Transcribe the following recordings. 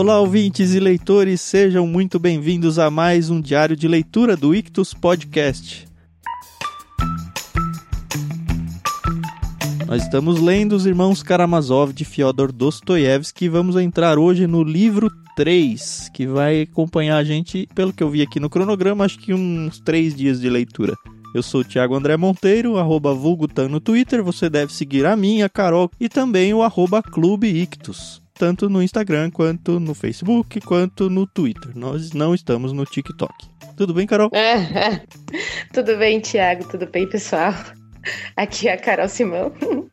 Olá, ouvintes e leitores, sejam muito bem-vindos a mais um diário de leitura do Ictus Podcast. Nós estamos lendo Os Irmãos Karamazov de Fyodor Dostoiévski e vamos entrar hoje no livro 3, que vai acompanhar a gente, pelo que eu vi aqui no cronograma, acho que uns 3 dias de leitura. Eu sou o Thiago André Monteiro, arroba Vulgutan no Twitter. Você deve seguir a mim, a Carol e também o arroba Clube Ictus. Tanto no Instagram, quanto no Facebook, quanto no Twitter. Nós não estamos no TikTok. Tudo bem, Carol? É, é. Tudo bem, Thiago? Tudo bem, pessoal? Aqui é a Carol Simão.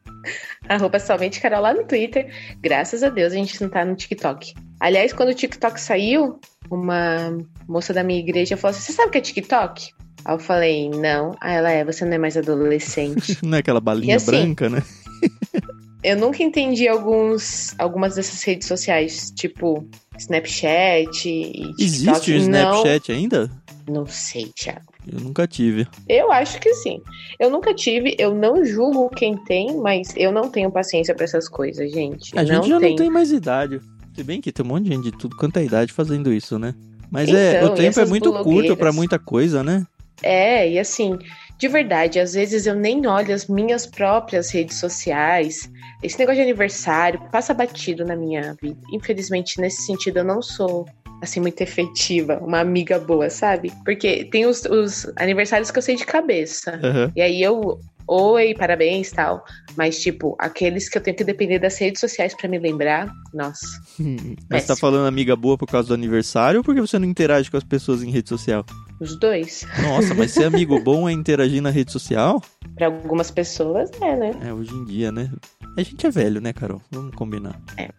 Arroba somente Carol lá no Twitter. Graças a Deus a gente não tá no TikTok. Aliás, quando o TikTok saiu, uma moça da minha igreja falou assim: Você sabe o que é TikTok? Aí eu falei, não. Aí ela é, você não é mais adolescente. não é aquela balinha assim, branca, né? eu nunca entendi alguns, algumas dessas redes sociais, tipo Snapchat e TikTok. Existe o Snapchat não, ainda? Não sei, Thiago. Eu nunca tive. Eu acho que sim. Eu nunca tive, eu não julgo quem tem, mas eu não tenho paciência para essas coisas, gente. A não gente já tem. não tem mais idade. Se bem que tem um monte de gente de tudo quanto é idade fazendo isso, né? Mas então, é, o tempo é muito curto para muita coisa, né? É, e assim, de verdade, às vezes eu nem olho as minhas próprias redes sociais. Esse negócio de aniversário passa batido na minha vida. Infelizmente, nesse sentido, eu não sou assim, muito efetiva, uma amiga boa, sabe? Porque tem os, os aniversários que eu sei de cabeça. Uhum. E aí eu oi, parabéns tal. Mas, tipo, aqueles que eu tenho que depender das redes sociais para me lembrar, nossa. Mas você tá falando amiga boa por causa do aniversário ou porque você não interage com as pessoas em rede social? Os dois. Nossa, mas ser amigo bom é interagir na rede social? Para algumas pessoas é, né? É, hoje em dia, né? A gente é velho, né, Carol? Vamos combinar. É.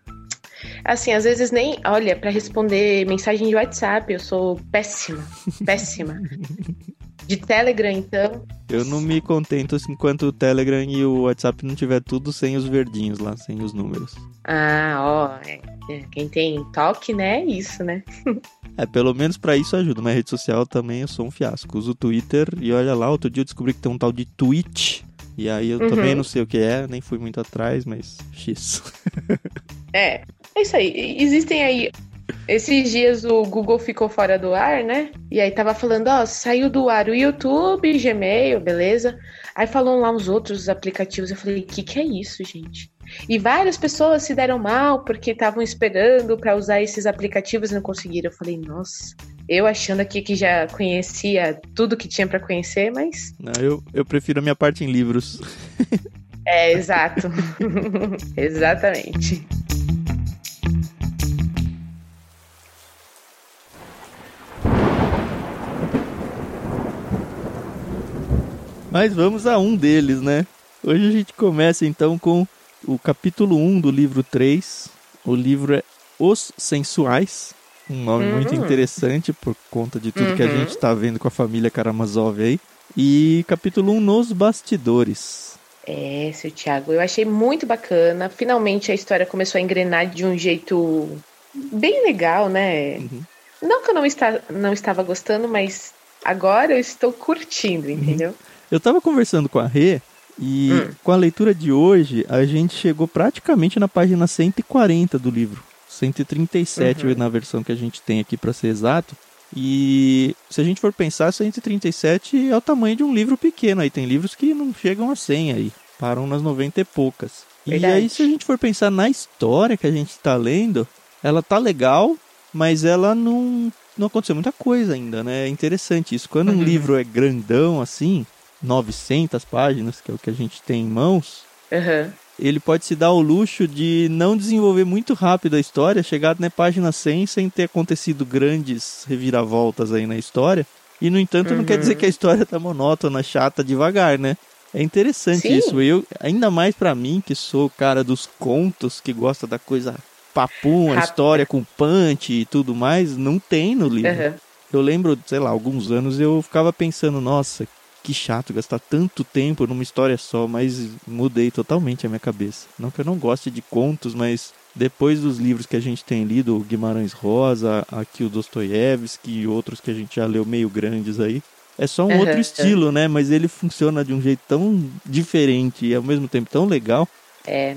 Assim, às vezes nem. Olha, para responder mensagem de WhatsApp, eu sou péssima. Péssima. De Telegram, então. Eu não me contento enquanto o Telegram e o WhatsApp não tiver tudo sem os verdinhos lá, sem os números. Ah, ó. É, é, quem tem toque, né? É isso, né? é, pelo menos para isso ajuda. Mas rede social também eu sou um fiasco. Uso o Twitter e olha lá, outro dia eu descobri que tem um tal de Twitch. E aí eu uhum. também não sei o que é, nem fui muito atrás, mas X. é, é isso aí. Existem aí esses dias o Google ficou fora do ar, né? E aí tava falando, ó, saiu do ar o YouTube, Gmail, beleza? Aí falou lá uns outros aplicativos. Eu falei, que que é isso, gente? E várias pessoas se deram mal porque estavam esperando para usar esses aplicativos e não conseguiram. Eu falei, nossa, eu achando aqui que já conhecia tudo que tinha para conhecer, mas. Não, eu, eu prefiro a minha parte em livros. é, exato. Exatamente. Mas vamos a um deles, né? Hoje a gente começa então com o capítulo 1 do livro 3. O livro é Os Sensuais. Um nome uhum. muito interessante por conta de tudo uhum. que a gente está vendo com a família Karamazov aí. E capítulo 1 Nos Bastidores. É, seu Thiago, eu achei muito bacana. Finalmente a história começou a engrenar de um jeito bem legal, né? Uhum. Não que eu não, está, não estava gostando, mas agora eu estou curtindo, entendeu? Eu tava conversando com a Rê e hum. com a leitura de hoje, a gente chegou praticamente na página 140 do livro. 137 uhum. na versão que a gente tem aqui para ser exato. E se a gente for pensar, 137 é o tamanho de um livro pequeno. Aí tem livros que não chegam a 100 aí, param nas 90 e poucas. Verdade. E aí se a gente for pensar na história que a gente está lendo, ela tá legal, mas ela não não aconteceu muita coisa ainda, né? É interessante isso. Quando uhum. um livro é grandão assim, 900 páginas, que é o que a gente tem em mãos, uhum. ele pode se dar o luxo de não desenvolver muito rápido a história, chegar na página 100 sem ter acontecido grandes reviravoltas aí na história. E, no entanto, uhum. não quer dizer uhum. que a história tá monótona, chata, devagar, né? É interessante Sim. isso. Eu, ainda mais para mim, que sou o cara dos contos, que gosta da coisa papum, a história com punch e tudo mais, não tem no livro. Uhum. Eu lembro, sei lá, alguns anos eu ficava pensando, nossa, que chato gastar tanto tempo numa história só, mas mudei totalmente a minha cabeça. Não que eu não goste de contos, mas depois dos livros que a gente tem lido, Guimarães Rosa, aqui o Dostoiévski e outros que a gente já leu meio grandes aí, é só um uhum, outro estilo, né? Mas ele funciona de um jeito tão diferente e ao mesmo tempo tão legal. É.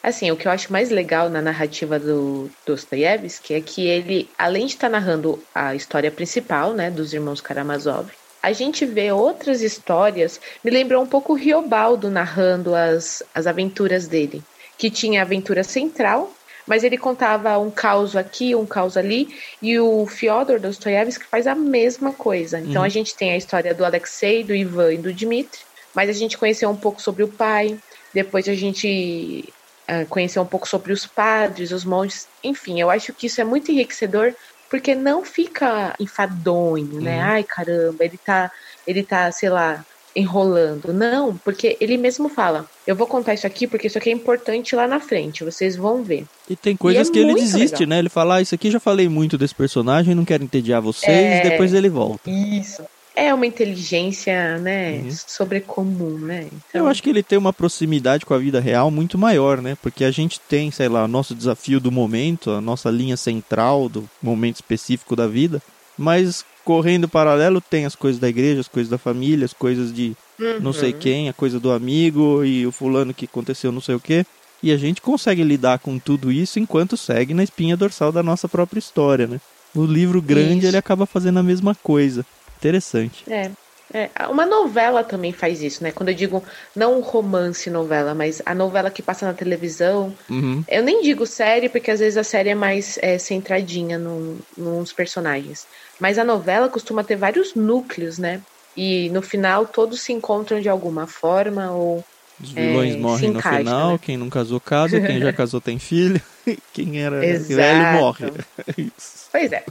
Assim, o que eu acho mais legal na narrativa do Dostoiévski é que ele, além de estar tá narrando a história principal, né, dos irmãos Karamazov, a gente vê outras histórias. Me lembrou um pouco o Riobaldo narrando as, as aventuras dele, que tinha a aventura central, mas ele contava um caos aqui, um caos ali, e o Fyodor Dostoiévski faz a mesma coisa. Então uhum. a gente tem a história do Alexei, do Ivan e do Dmitri, mas a gente conheceu um pouco sobre o pai, depois a gente uh, conheceu um pouco sobre os padres, os monges, enfim, eu acho que isso é muito enriquecedor porque não fica enfadonho, né? Uhum. Ai, caramba, ele tá, ele tá, sei lá, enrolando. Não, porque ele mesmo fala: eu vou contar isso aqui porque isso aqui é importante lá na frente, vocês vão ver. E tem coisas e é que ele desiste, legal. né? Ele fala: ah, isso aqui já falei muito desse personagem, não quero entediar vocês, é... depois ele volta. Isso é uma inteligência, né, uhum. sobrecomum, né? Então... Eu acho que ele tem uma proximidade com a vida real muito maior, né? Porque a gente tem, sei lá, o nosso desafio do momento, a nossa linha central do momento específico da vida, mas correndo paralelo tem as coisas da igreja, as coisas da família, as coisas de uhum. não sei uhum. quem, a coisa do amigo e o fulano que aconteceu não sei o quê. E a gente consegue lidar com tudo isso enquanto segue na espinha dorsal da nossa própria história, né? O livro grande isso. ele acaba fazendo a mesma coisa. Interessante. É. É, uma novela também faz isso, né? Quando eu digo não romance novela, mas a novela que passa na televisão. Uhum. Eu nem digo série, porque às vezes a série é mais é, centradinha no, nos personagens. Mas a novela costuma ter vários núcleos, né? E no final todos se encontram de alguma forma ou. Os vilões é, morrem no final, né? quem não casou casa, quem já casou tem filho, quem era Exato. velho morre. pois é,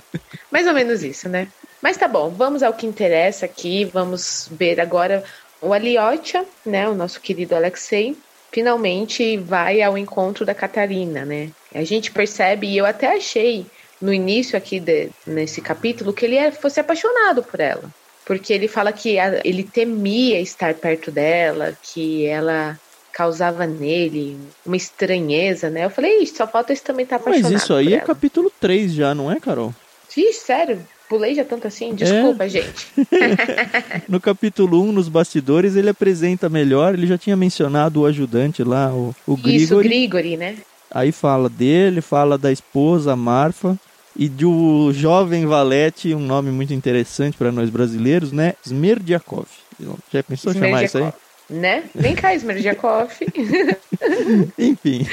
mais ou menos isso, né? Mas tá bom, vamos ao que interessa aqui. Vamos ver agora o Aliotia, né? O nosso querido Alexei, finalmente vai ao encontro da Catarina, né? A gente percebe, e eu até achei no início aqui de, nesse capítulo que ele é, fosse apaixonado por ela. Porque ele fala que a, ele temia estar perto dela, que ela causava nele uma estranheza, né? Eu falei, só falta isso também estar tá apaixonado. Mas isso aí é capítulo 3 já, não é, Carol? Sim, sério? Pulei já tanto assim? Desculpa, é. gente. no capítulo 1, nos bastidores, ele apresenta melhor. Ele já tinha mencionado o ajudante lá, o, o Grigori. Isso, o Grigori, né? Aí fala dele, fala da esposa, Marfa. E do jovem valete, um nome muito interessante para nós brasileiros, né? Smerdiakov. Já pensou em chamar isso aí? Né? Vem cá, Smerdiakov. Enfim.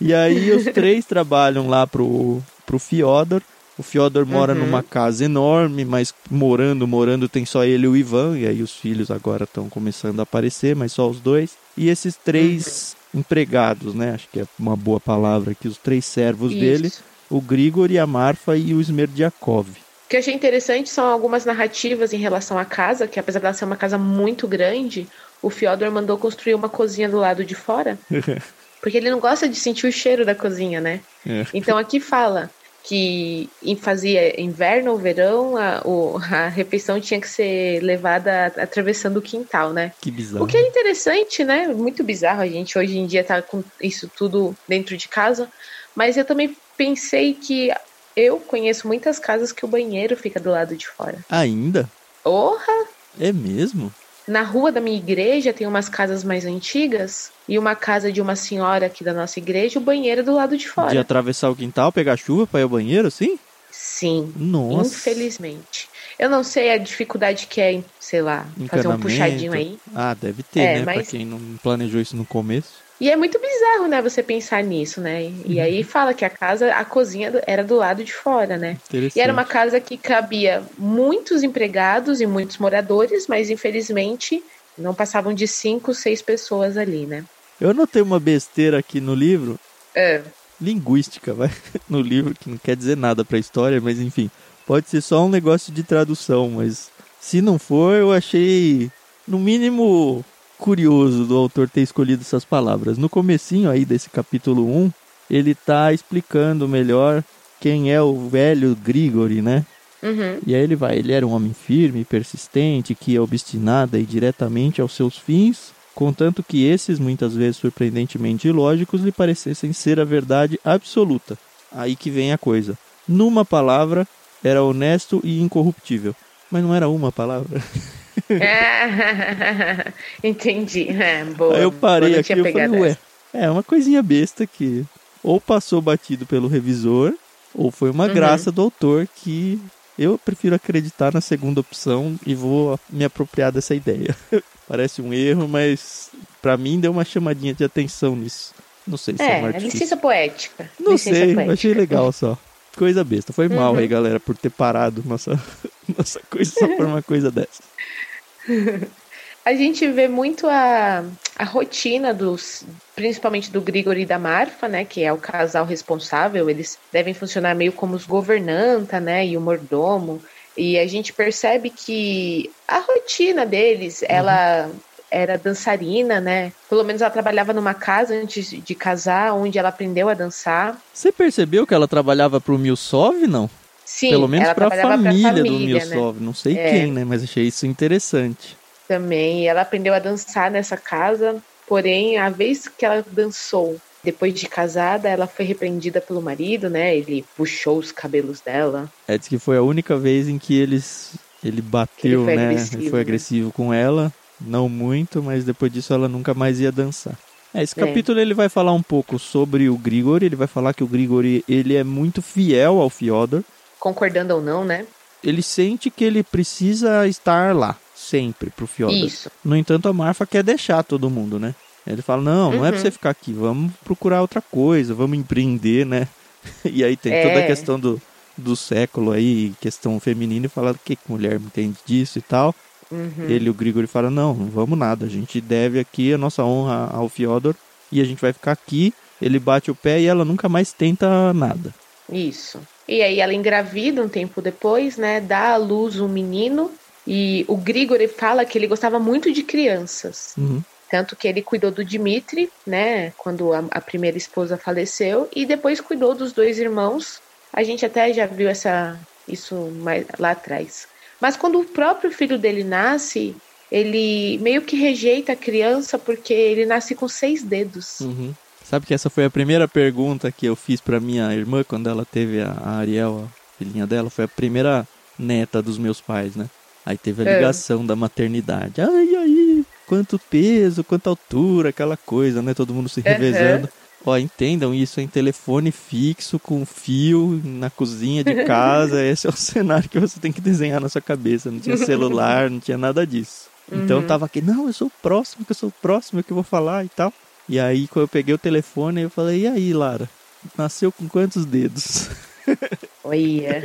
E aí os três trabalham lá pro, pro Fyodor. O Fyodor mora uhum. numa casa enorme, mas morando, morando tem só ele e o Ivan, e aí os filhos agora estão começando a aparecer, mas só os dois. E esses três uhum. empregados, né? Acho que é uma boa palavra aqui, os três servos Isso. dele, o Grigor, a Marfa e o Smerdiakov. O que eu achei interessante são algumas narrativas em relação à casa, que apesar de ser uma casa muito grande, o Fyodor mandou construir uma cozinha do lado de fora. porque ele não gosta de sentir o cheiro da cozinha, né? É. Então aqui fala: que fazia inverno ou verão, a, o, a refeição tinha que ser levada atravessando o quintal, né? Que bizarro. O que é interessante, né? Muito bizarro a gente hoje em dia tá com isso tudo dentro de casa. Mas eu também pensei que eu conheço muitas casas que o banheiro fica do lado de fora. Ainda? Porra! É mesmo? Na rua da minha igreja tem umas casas mais antigas e uma casa de uma senhora aqui da nossa igreja, o banheiro do lado de fora. De atravessar o quintal, pegar chuva para ir ao banheiro, sim? Sim. Nossa. Infelizmente. Eu não sei a dificuldade que é, sei lá, fazer um puxadinho aí. Ah, deve ter, é, né? Mas... Pra quem não planejou isso no começo. E é muito bizarro, né, você pensar nisso, né? E uhum. aí fala que a casa, a cozinha era do lado de fora, né? E era uma casa que cabia muitos empregados e muitos moradores, mas infelizmente não passavam de cinco, seis pessoas ali, né? Eu notei uma besteira aqui no livro. É. Linguística, vai. No livro, que não quer dizer nada pra história, mas enfim. Pode ser só um negócio de tradução, mas se não for, eu achei, no mínimo, curioso do autor ter escolhido essas palavras. No comecinho aí desse capítulo 1, ele está explicando melhor quem é o velho Grigori, né? Uhum. E aí ele vai, ele era um homem firme, persistente, que é obstinado e diretamente aos seus fins, contanto que esses, muitas vezes surpreendentemente ilógicos, lhe parecessem ser a verdade absoluta. Aí que vem a coisa. Numa palavra, era honesto e incorruptível. Mas não era uma palavra. Entendi. É, boa. Aí eu parei aqui e falei, ué, É, uma coisinha besta que ou passou batido pelo revisor, ou foi uma Uhum. graça do autor que eu prefiro acreditar na segunda opção e vou me apropriar dessa ideia. Parece um erro, mas pra mim deu uma chamadinha de atenção nisso. Não sei se é, É, licença poética. Não licença sei, poética. achei legal só. Coisa besta. Foi mal Uhum. aí, galera, por ter parado nossa, nossa coisa só por uma coisa dessa. A gente vê muito a, a rotina dos, principalmente do Grigori e da Marfa, né, que é o casal responsável. Eles devem funcionar meio como os governanta, né, e o mordomo. E a gente percebe que a rotina deles, ela era dançarina, né? Pelo menos ela trabalhava numa casa antes de casar, onde ela aprendeu a dançar. Você percebeu que ela trabalhava pro Milsov, não? Sim, Pelo menos trabalhava pra família, do família, né? Não sei É. quem, né? Mas achei isso interessante. também. Ela aprendeu a dançar nessa casa, porém, a vez que ela dançou depois de casada, ela foi repreendida pelo marido, né? Ele puxou os cabelos dela. É, diz que foi a única vez em que eles ele bateu, Ele foi né? agressivo, ele foi né? agressivo com ela. Não muito, mas depois disso ela nunca mais ia dançar. É, esse É. capítulo ele vai falar um pouco sobre o Grigori. Ele vai falar que o Grigori ele é muito fiel ao Fyodor. Concordando ou não, né? Ele sente que ele precisa estar lá, sempre, pro Fyodor. Isso. No entanto, a Marfa quer deixar todo mundo, né? Ele fala, não, não é pra Uhum. você ficar aqui, vamos procurar outra coisa, vamos empreender, né? E aí tem toda a É. questão do, do século aí, questão feminina, e fala que mulher entende disso e tal. Uhum. Ele, o Grigori, fala, não, não vamos nada, a gente deve aqui a nossa honra ao Fyodor e a gente vai ficar aqui. Ele bate o pé e ela nunca mais tenta nada. Isso. E aí ela engravida um tempo depois, né? Dá à luz um menino. E o Grigori fala que ele gostava muito de crianças. Uhum. Tanto que ele cuidou do Dmitri, né? Quando a, a primeira esposa faleceu. E depois cuidou dos dois irmãos. A gente até já viu essa, isso mais lá atrás. Mas quando o próprio filho dele nasce, ele meio que rejeita a criança porque ele nasce com seis dedos. Uhum. Sabe que essa foi a primeira pergunta que eu fiz pra minha irmã quando ela teve a a Ariel, a filhinha dela, foi a primeira neta dos meus pais, né? Aí teve a É. ligação da maternidade. Ai, aí, quanto peso, quanta altura, aquela coisa, né? Todo mundo se revezando. Ó, entendam, isso é em telefone fixo, com fio, na cozinha de casa. Esse é o cenário que você tem que desenhar na sua cabeça. Não tinha celular, não tinha nada disso. Então Uhum. tava aqui, não, eu sou o próximo, que eu sou o próximo que eu vou falar e tal. E aí, quando eu peguei o telefone, eu falei, e aí, Lara? Nasceu com quantos dedos? Olha.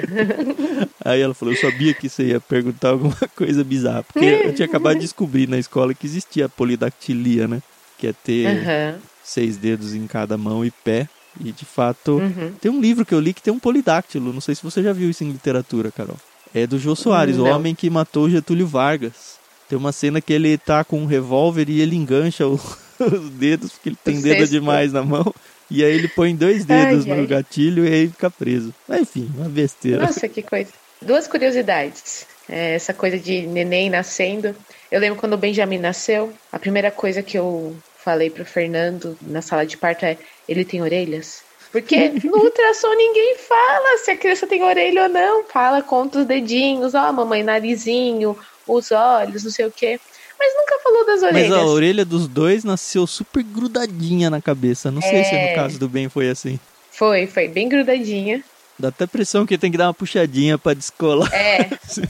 Aí ela falou, eu sabia que você ia perguntar alguma coisa bizarra. Porque eu tinha acabado de descobrir na escola que existia a polidactilia, né? Que é ter Aham. seis dedos em cada mão e pé. E de fato, Uhum. tem um livro que eu li que tem um polidáctilo. Não sei se você já viu isso em literatura, Carol. É do Jô Soares, o Não. homem que matou Getúlio Vargas. Tem uma cena que ele tá com um revólver e ele engancha o- os dedos, porque ele tem dedo sexto. demais na mão. E aí ele põe dois dedos Ai, no ai. gatilho e aí fica preso. Mas enfim, uma besteira. Nossa, que coisa. Duas curiosidades. É, essa coisa de neném nascendo. Eu lembro quando o Benjamin nasceu, a primeira coisa que eu falei pro Fernando na sala de parto é: ele tem orelhas? Porque no ultrassom ninguém fala se a criança tem orelha ou não. Fala, conta os dedinhos, ó, mamãe, narizinho, os olhos, não sei o quê. Mas nunca falou das Mas orelhas. ó, a orelha dos dois nasceu super grudadinha na cabeça. Não sei se no É. caso do Ben foi assim. Foi, foi bem grudadinha. Dá até pressão que tem que dar uma puxadinha pra descolar. É,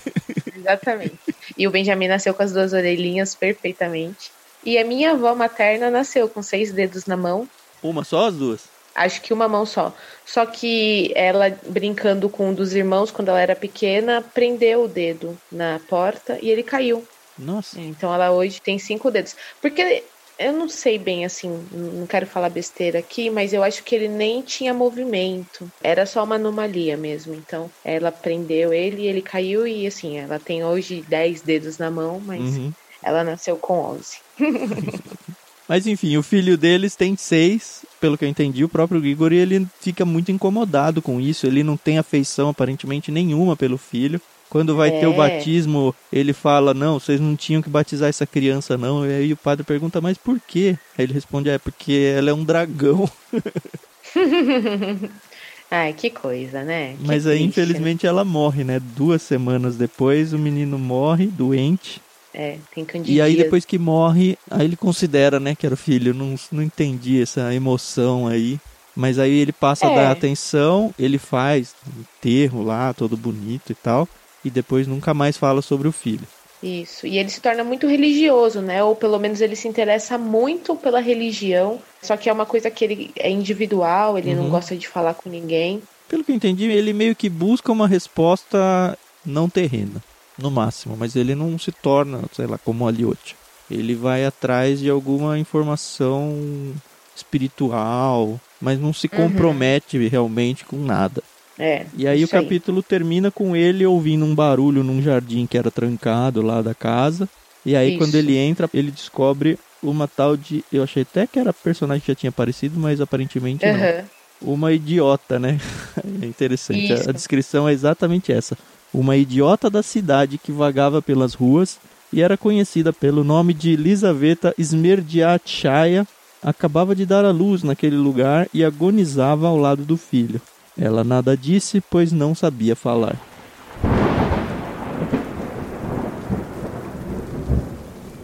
exatamente. E o Benjamin nasceu com as duas orelhinhas perfeitamente. E a minha avó materna nasceu com seis dedos na mão. Uma só as duas? Acho que uma mão só. Só que ela, brincando com um dos irmãos quando ela era pequena, prendeu o dedo na porta e ele caiu. Nossa. Então ela hoje tem cinco dedos. Porque eu não sei bem assim, não quero falar besteira aqui, mas eu acho que ele nem tinha movimento. Era só uma anomalia mesmo. Então ela prendeu ele e ele caiu e assim, ela tem hoje dez dedos na mão, mas Uhum. ela nasceu com onze. Mas enfim, o filho deles tem seis, pelo que eu entendi, o próprio Grigori ele fica muito incomodado com isso, ele não tem afeição aparentemente nenhuma pelo filho. Quando vai ter o É. batismo, ele fala: Não, vocês não tinham que batizar essa criança, não. E aí o padre pergunta: Mas por quê? Aí ele responde: É porque ela é um dragão. Ai, que coisa, né? Que Mas aí, triste, infelizmente, ela morre, né? Duas semanas depois, o menino morre, doente. É, tem candidíase. E aí depois que morre, aí ele considera, né, que era o filho. Não, não entendi essa emoção aí. Mas aí ele passa a É. dar atenção, ele faz enterro lá, todo bonito e tal. E depois nunca mais fala sobre o filho. Isso. E ele se torna muito religioso, né? Ou pelo menos ele se interessa muito pela religião. Só que é uma coisa que ele é individual, ele não Uhum. gosta de falar com ninguém. Pelo que eu entendi, ele meio que busca uma resposta não terrena, no máximo. Mas ele não se torna, sei lá, como Aliote. Ele vai atrás de alguma informação espiritual, mas não se compromete realmente com nada. É. E aí o capítulo termina com ele ouvindo um barulho num jardim que era trancado lá da casa. E aí Isso. quando ele entra, ele descobre uma tal de. Eu achei até que era personagem que já tinha aparecido, mas aparentemente não. Aham. Uma idiota, né? É interessante. A- Isso. A descrição é exatamente essa. Uma idiota da cidade que vagava pelas ruas e era conhecida pelo nome de Elisaveta Smerdiatchaya, acabava de dar à luz naquele lugar e agonizava ao lado do filho. Ela nada disse, pois não sabia falar.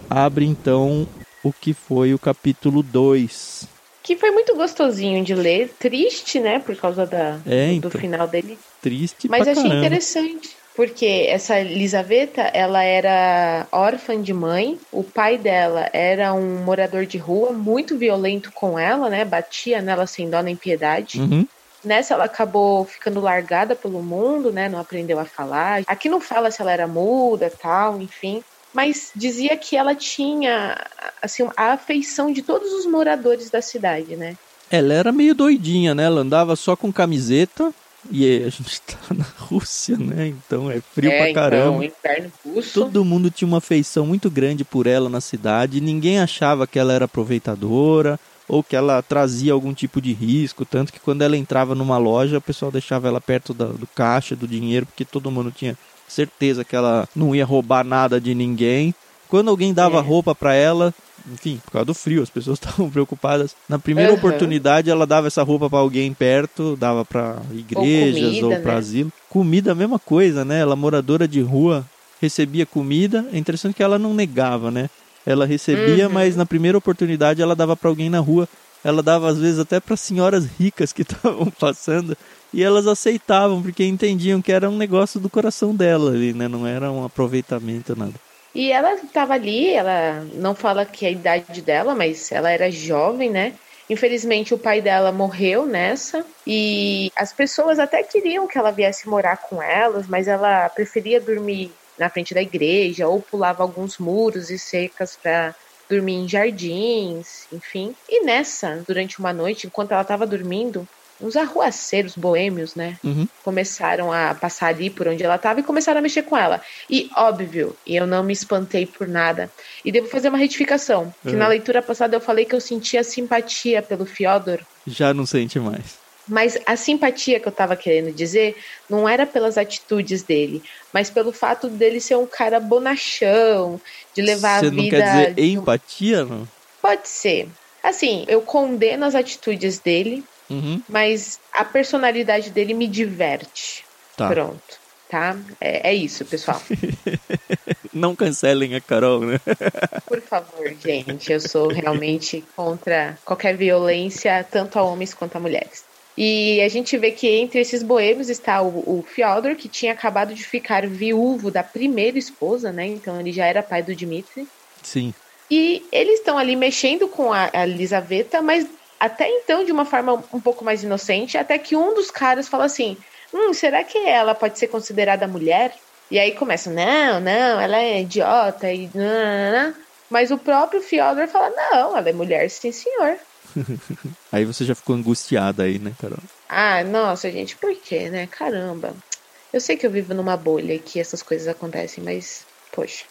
Abre então o que foi o capítulo 2. Que foi muito gostosinho de ler. Triste, né? Por causa da, É, do, então. do final dele. Triste Mas achei caramba. interessante. Porque essa Elisaveta, ela era órfã de mãe. O pai dela era um morador de rua, muito violento com ela, né? Batia nela sem dó nem piedade. Uhum. Nessa ela acabou ficando largada pelo mundo, né? Não aprendeu a falar. Aqui não fala se ela era muda, tal, enfim. Mas dizia que ela tinha assim a afeição de todos os moradores da cidade, né? Ela era meio doidinha, né? Ela andava só com camiseta. E a gente tá na Rússia, né? Então é frio pra caramba. Então, inverno russo. Todo mundo tinha uma afeição muito grande por ela na cidade. Ninguém achava que ela era aproveitadora ou que ela trazia algum tipo de risco. Tanto que quando ela entrava numa loja, o pessoal deixava ela perto da- do caixa, do dinheiro, porque todo mundo tinha certeza que ela não ia roubar nada de ninguém. Quando alguém dava É. roupa pra ela, enfim, por causa do frio, as pessoas estavam preocupadas. Na primeira Aham. oportunidade, ela dava essa roupa pra alguém perto, dava pra igrejas ou, comida, pra né? asilo. Comida, a mesma coisa, né? Ela moradora de rua, recebia comida. É interessante que ela não negava, né? Ela recebia, Uhum. mas na primeira oportunidade ela dava pra alguém na rua. Ela dava às vezes até para senhoras ricas que estavam passando e elas aceitavam porque entendiam que era um negócio do coração dela ali, né? Não era um aproveitamento nada. E ela estava ali, ela não fala que é a idade dela, mas ela era jovem, né? Infelizmente o pai dela morreu nessa e as pessoas até queriam que ela viesse morar com elas, mas ela preferia dormir na frente da igreja ou pulava alguns muros e cercas para dormir em jardins, enfim. E nessa, durante uma noite, enquanto ela estava dormindo, uns arruaceiros boêmios, né? Uhum. começaram a passar ali por onde ela estava e começaram a mexer com ela. E óbvio, e eu não me espantei por nada. E devo fazer uma retificação, que Uhum. na leitura passada eu falei que eu sentia simpatia pelo Fyodor, Já não sente mais. Mas a simpatia que eu tava querendo dizer não era pelas atitudes dele, mas pelo fato dele ser um cara bonachão, de levar Você a não vida quer dizer de empatia, não? Pode ser. Assim, eu condeno as atitudes dele, Uhum. mas a personalidade dele me diverte. Tá. Pronto, tá? É, é isso, pessoal. Não cancelem a Carol, né? Por favor, gente, eu sou realmente contra qualquer violência, tanto a homens quanto a mulheres. E a gente vê que entre esses boêmios está o, o Fyodor, que tinha acabado de ficar viúvo da primeira esposa, né? Então ele já era pai do Dmitri. Sim. E eles estão ali mexendo com a, a Elisaveta, mas até então de uma forma um pouco mais inocente, até que um dos caras fala assim: Hum, será que ela pode ser considerada mulher? E aí começa, não, não, ela é idiota e nananana. Mas o próprio Fyodor fala, não, ela é mulher, sim senhor. Aí você já ficou angustiada aí, né, Carol? Ah, nossa, gente, por quê, né? Caramba. Eu sei que eu vivo numa bolha e que essas coisas acontecem, mas, poxa.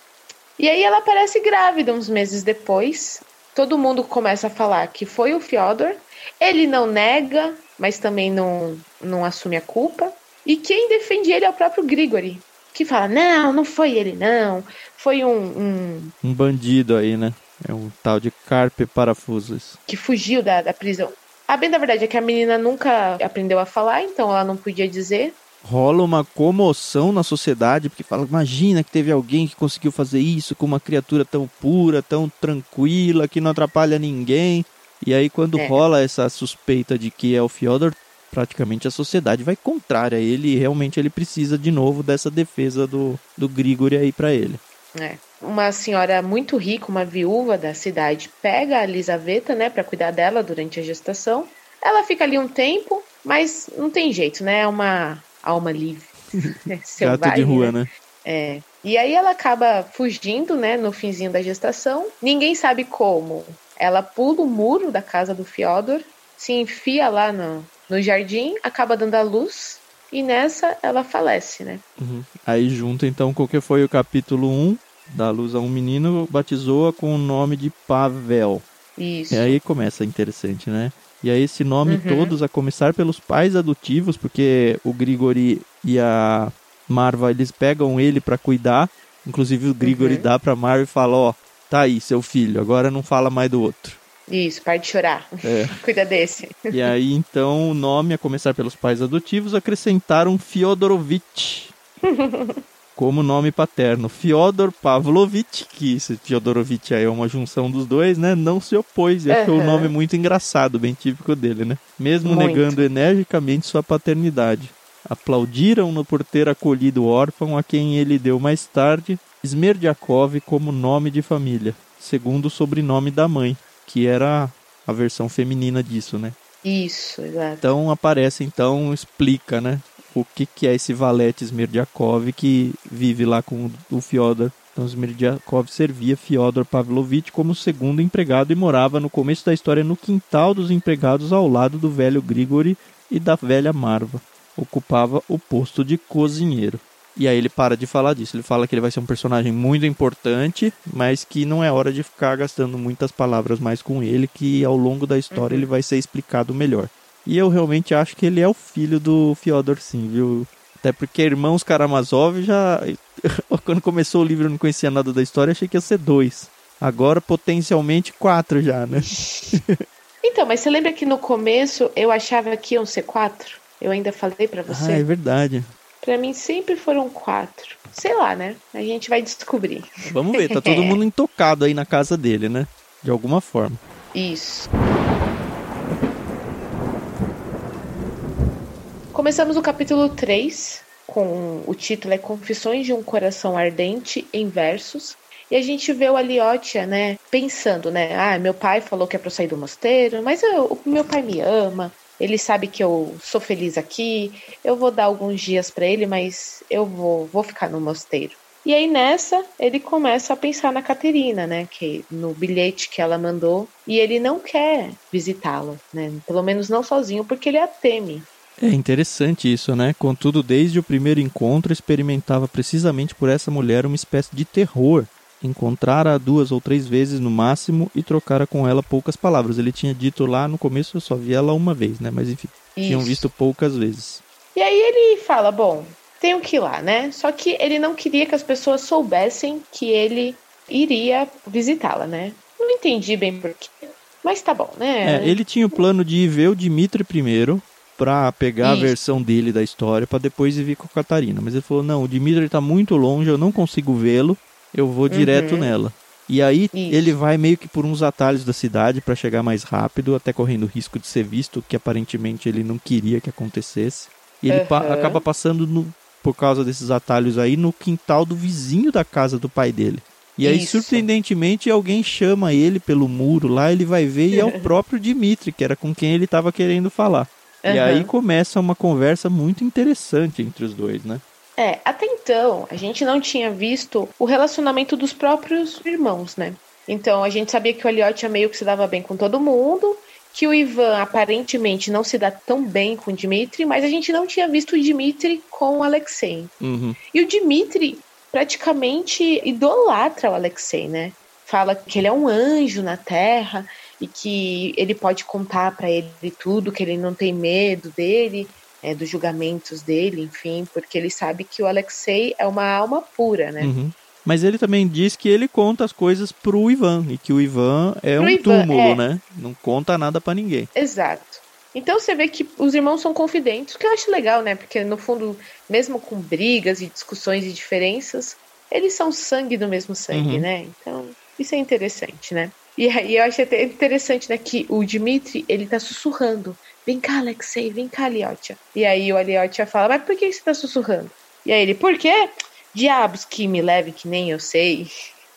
E aí ela aparece grávida uns meses depois. Todo mundo começa a falar que foi o Fyodor. Ele não nega, mas também não, não assume a culpa. E quem defende ele é o próprio Grigori, que fala: não, não foi ele, não. Foi um, um Um bandido aí, né? É um tal de Carpe Parafusos. que fugiu da, da prisão. A bem da verdade é que a menina nunca aprendeu a falar, então ela não podia dizer. rola uma comoção na sociedade, porque fala, imagina que teve alguém que conseguiu fazer isso com uma criatura tão pura, tão tranquila, que não atrapalha ninguém. E aí quando é. rola essa suspeita de que é o Fyodor, praticamente a sociedade vai contrária a ele e realmente ele precisa de novo dessa defesa do, do Grigori aí para ele. É. Uma senhora muito rica, uma viúva da cidade, pega a Elisaveta, né, para cuidar dela durante a gestação. Ela fica ali um tempo, mas não tem jeito, né? É uma alma livre. Gato de rua, né? né? É. E aí ela acaba fugindo, né, no finzinho da gestação. Ninguém sabe como. Ela pula o muro da casa do Fyodor, se enfia lá no, no jardim, acaba dando a luz e nessa ela falece, né? Uhum. Aí junto então com o que foi o capítulo 1, da luz a um menino, batizou-a com o nome de Pavel. Isso. E aí começa interessante, né? E aí esse nome uhum. todos, a começar pelos pais adotivos, porque o Grigori e a Marva, eles pegam ele para cuidar. Inclusive o Grigori uhum. dá pra Marva e fala, ó, tá aí seu filho, agora não fala mais do outro. Isso, para de chorar. É. Cuida desse. E aí, então, o nome, a começar pelos pais adotivos, acrescentaram Fyodorovich como nome paterno. Fyodor Pavlovich, que esse Fyodorovich aí é uma junção dos dois, né? Não se opôs e achou uhum. o nome muito engraçado, bem típico dele, né? Mesmo muito. negando energicamente sua paternidade. Aplaudiram-no por ter acolhido o órfão a quem ele deu mais tarde Smerdiakov como nome de família, segundo o sobrenome da mãe que era a versão feminina disso, né? Isso, exato. Então aparece, então explica, né? O que, que é esse valete Smerdiakov que vive lá com o Fyodor. Então Smerdiakov servia Fyodor Pavlovich como segundo empregado e morava no começo da história no quintal dos empregados ao lado do velho Grigori e da velha Marva. Ocupava o posto de cozinheiro. E aí ele para de falar disso. Ele fala que ele vai ser um personagem muito importante, mas que não é hora de ficar gastando muitas palavras mais com ele, que ao longo da história uhum. ele vai ser explicado melhor. E eu realmente acho que ele é o filho do Fyodor sim, viu? Até porque Irmãos Karamazov já. Quando começou o livro eu não conhecia nada da história, achei que ia ser dois. Agora potencialmente quatro já, né? então, mas você lembra que no começo eu achava que iam ser quatro? Eu ainda falei para você. Ah, é verdade. Para mim sempre foram quatro. Sei lá, né? A gente vai descobrir. Vamos ver, tá todo mundo intocado aí na casa dele, né? De alguma forma. Isso. Começamos o capítulo 3, com o título é Confissões de um Coração Ardente em versos. E a gente vê o Aliotia, né, pensando, né, ah, meu pai falou que é para eu sair do mosteiro, mas eu, meu pai me ama, ele sabe que eu sou feliz aqui, eu vou dar alguns dias para ele, mas eu vou, vou ficar no mosteiro. E aí nessa, ele começa a pensar na Caterina, né, que no bilhete que ela mandou, e ele não quer visitá-la, né? Pelo menos não sozinho, porque ele a teme. É interessante isso, né? Contudo, desde o primeiro encontro, experimentava precisamente por essa mulher uma espécie de terror encontrara duas ou três vezes no máximo e trocara com ela poucas palavras. Ele tinha dito lá no começo, eu só vi ela uma vez, né? Mas enfim, Isso. tinham visto poucas vezes. E aí ele fala: bom, tenho que ir lá, né? Só que ele não queria que as pessoas soubessem que ele iria visitá-la, né? Não entendi bem porquê, mas tá bom, né? É, ele tinha o plano de ir ver o Dimitri primeiro, para pegar Isso. a versão dele da história para depois ir vir com a Catarina. Mas ele falou: não, o Dimitri está muito longe, eu não consigo vê-lo eu vou direto uhum. nela. E aí Isso. ele vai meio que por uns atalhos da cidade para chegar mais rápido, até correndo o risco de ser visto, que aparentemente ele não queria que acontecesse. E ele uhum. pa acaba passando no, por causa desses atalhos aí no quintal do vizinho da casa do pai dele. E aí, Isso. surpreendentemente, alguém chama ele pelo muro lá, ele vai ver e é o próprio Dimitri, que era com quem ele estava querendo falar. Uhum. E aí começa uma conversa muito interessante entre os dois, né? É, até então, a gente não tinha visto o relacionamento dos próprios irmãos, né? Então, a gente sabia que o Elliot meio que se dava bem com todo mundo, que o Ivan aparentemente não se dá tão bem com o Dmitri, mas a gente não tinha visto o Dmitri com o Alexei. Uhum. E o Dmitri praticamente idolatra o Alexei, né? Fala que ele é um anjo na Terra e que ele pode contar para ele tudo, que ele não tem medo dele é, dos julgamentos dele, enfim, porque ele sabe que o Alexei é uma alma pura, né? Uhum. Mas ele também diz que ele conta as coisas pro Ivan e que o Ivan é pro um Ivan, túmulo, é. né? Não conta nada para ninguém. Exato. Então você vê que os irmãos são confidentes, o que eu acho legal, né? Porque no fundo, mesmo com brigas e discussões e diferenças, eles são sangue do mesmo sangue, uhum. né? Então, isso é interessante, né? E aí eu achei até interessante, né, que o Dimitri, ele tá sussurrando. Vem cá, Alexei, vem cá, Aliotia. E aí o Aliotia fala, mas por que você tá sussurrando? E aí ele, por quê? Diabos que me leve que nem eu sei.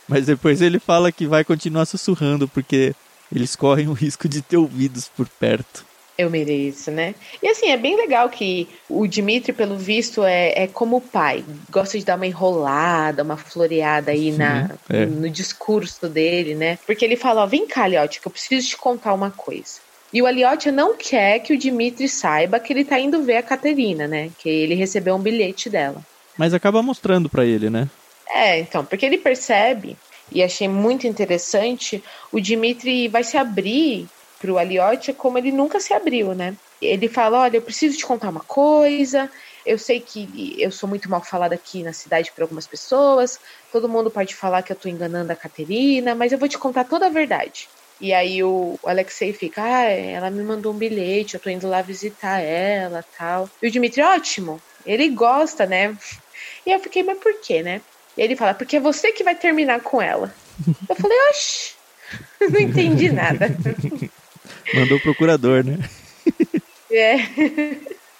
Mas depois ele fala que vai continuar sussurrando, porque eles correm o risco de ter ouvidos por perto. Eu mereço, né? E assim, é bem legal que o Dimitri, pelo visto, é, é como o pai. Gosta de dar uma enrolada, uma floreada aí Sim, na, é. no discurso dele, né? Porque ele fala, ó, vem cá, Liotti, que eu preciso te contar uma coisa. E o Aliotia não quer que o Dimitri saiba que ele tá indo ver a Caterina, né? Que ele recebeu um bilhete dela. Mas acaba mostrando para ele, né? É, então, porque ele percebe, e achei muito interessante, o Dimitri vai se abrir pro Aliotia como ele nunca se abriu, né? Ele fala: Olha, eu preciso te contar uma coisa. Eu sei que eu sou muito mal falada aqui na cidade por algumas pessoas. Todo mundo pode falar que eu tô enganando a Caterina, mas eu vou te contar toda a verdade. E aí o Alexei fica, ah, ela me mandou um bilhete, eu tô indo lá visitar ela tal. E o Dimitri, ótimo, ele gosta, né? E eu fiquei, mas por quê, né? E ele fala, porque é você que vai terminar com ela. Eu falei, oxe, não entendi nada. Mandou o procurador, né? É.